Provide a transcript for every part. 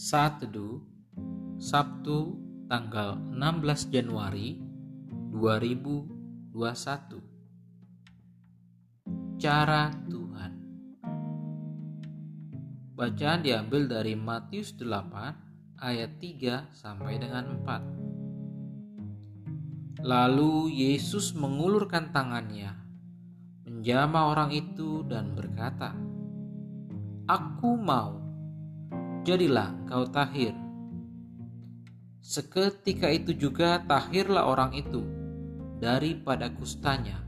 Saat Teduh Sabtu tanggal 16 Januari 2021 Cara Tuhan. Bacaan diambil dari Matius 8 ayat 3 sampai dengan 4 Lalu Yesus mengulurkan tangannya menjamah orang itu dan berkata Aku mau jadilah engkau tahir. Seketika itu juga tahirlah orang itu daripada kustanya.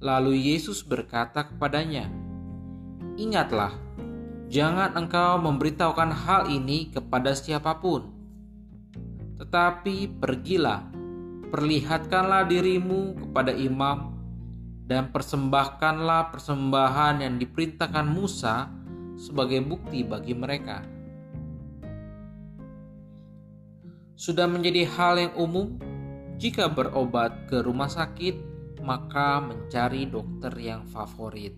Lalu Yesus berkata kepadanya, Ingatlah, jangan engkau memberitahukan hal ini kepada siapa pun. Tetapi pergilah, perlihatkanlah dirimu kepada imam, dan persembahkanlah persembahan yang diperintahkan Musa sebagai bukti bagi mereka. Sudah menjadi hal yang umum jika berobat ke rumah sakit, maka mencari dokter yang favorit.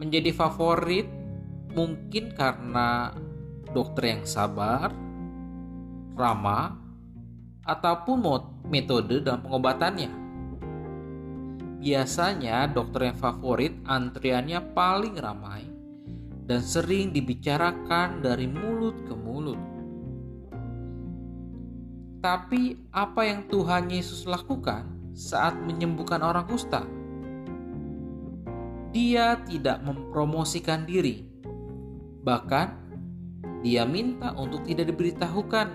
Menjadi favorit mungkin karena dokter yang sabar, ramah, ataupun metode dalam pengobatannya. Biasanya dokter yang favorit antriannya paling ramai dan sering dibicarakan dari mulut ke mulut. Tapi apa yang Tuhan Yesus lakukan saat menyembuhkan orang kusta? Dia tidak mempromosikan diri. Bahkan dia minta untuk tidak diberitahukan.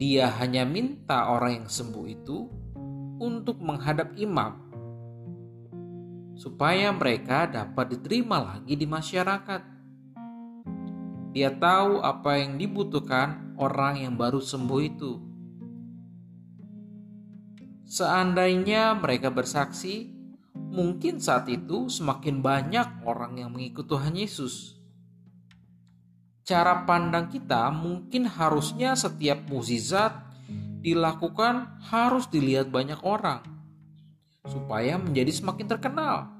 Dia hanya minta orang yang sembuh itu untuk menghadap imam supaya mereka dapat diterima lagi di masyarakat. Dia tahu apa yang dibutuhkan orang yang baru sembuh itu. Seandainya mereka bersaksi, mungkin saat itu semakin banyak orang yang mengikut Tuhan Yesus. Cara pandang kita mungkin harusnya setiap mukjizat dilakukan harus dilihat banyak orang supaya menjadi semakin terkenal.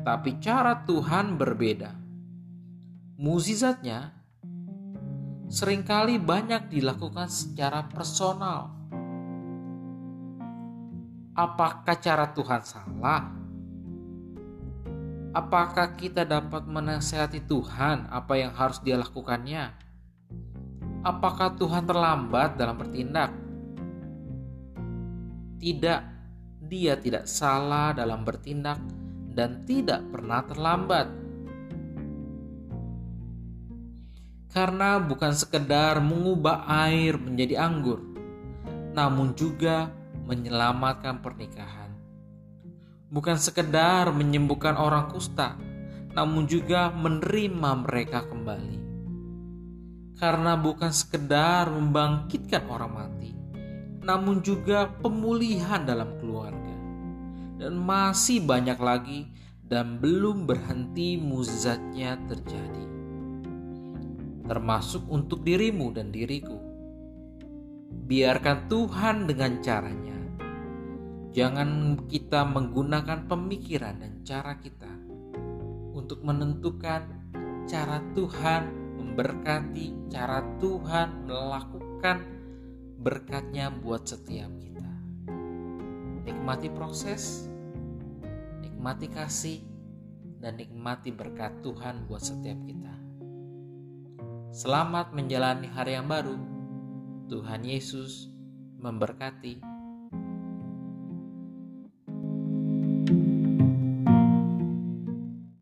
Tapi cara Tuhan berbeda. Muzizatnya sering kali banyak dilakukan secara personal. Apakah cara Tuhan salah? Apakah kita dapat menasehati Tuhan apa yang harus dia lakukannya? Apakah Tuhan terlambat dalam bertindak? Tidak, dia tidak salah dalam bertindak dan tidak pernah terlambat. Karena bukan sekedar mengubah air menjadi anggur, namun juga menyelamatkan pernikahan. Bukan sekedar menyembuhkan orang kusta, namun juga menerima mereka kembali. Karena bukan sekedar membangkitkan orang mati, namun juga pemulihan dalam keluarga. Dan masih banyak lagi dan belum berhenti muzatnya terjadi. Termasuk untuk dirimu dan diriku. Biarkan Tuhan dengan caranya. Jangan kita menggunakan pemikiran dan cara kita untuk menentukan cara Tuhan memberkati, cara Tuhan melakukan berkatnya buat setiap kita. Nikmati proses, nikmati kasih, dan nikmati berkat Tuhan buat setiap kita. Selamat menjalani hari yang baru. Tuhan Yesus memberkati.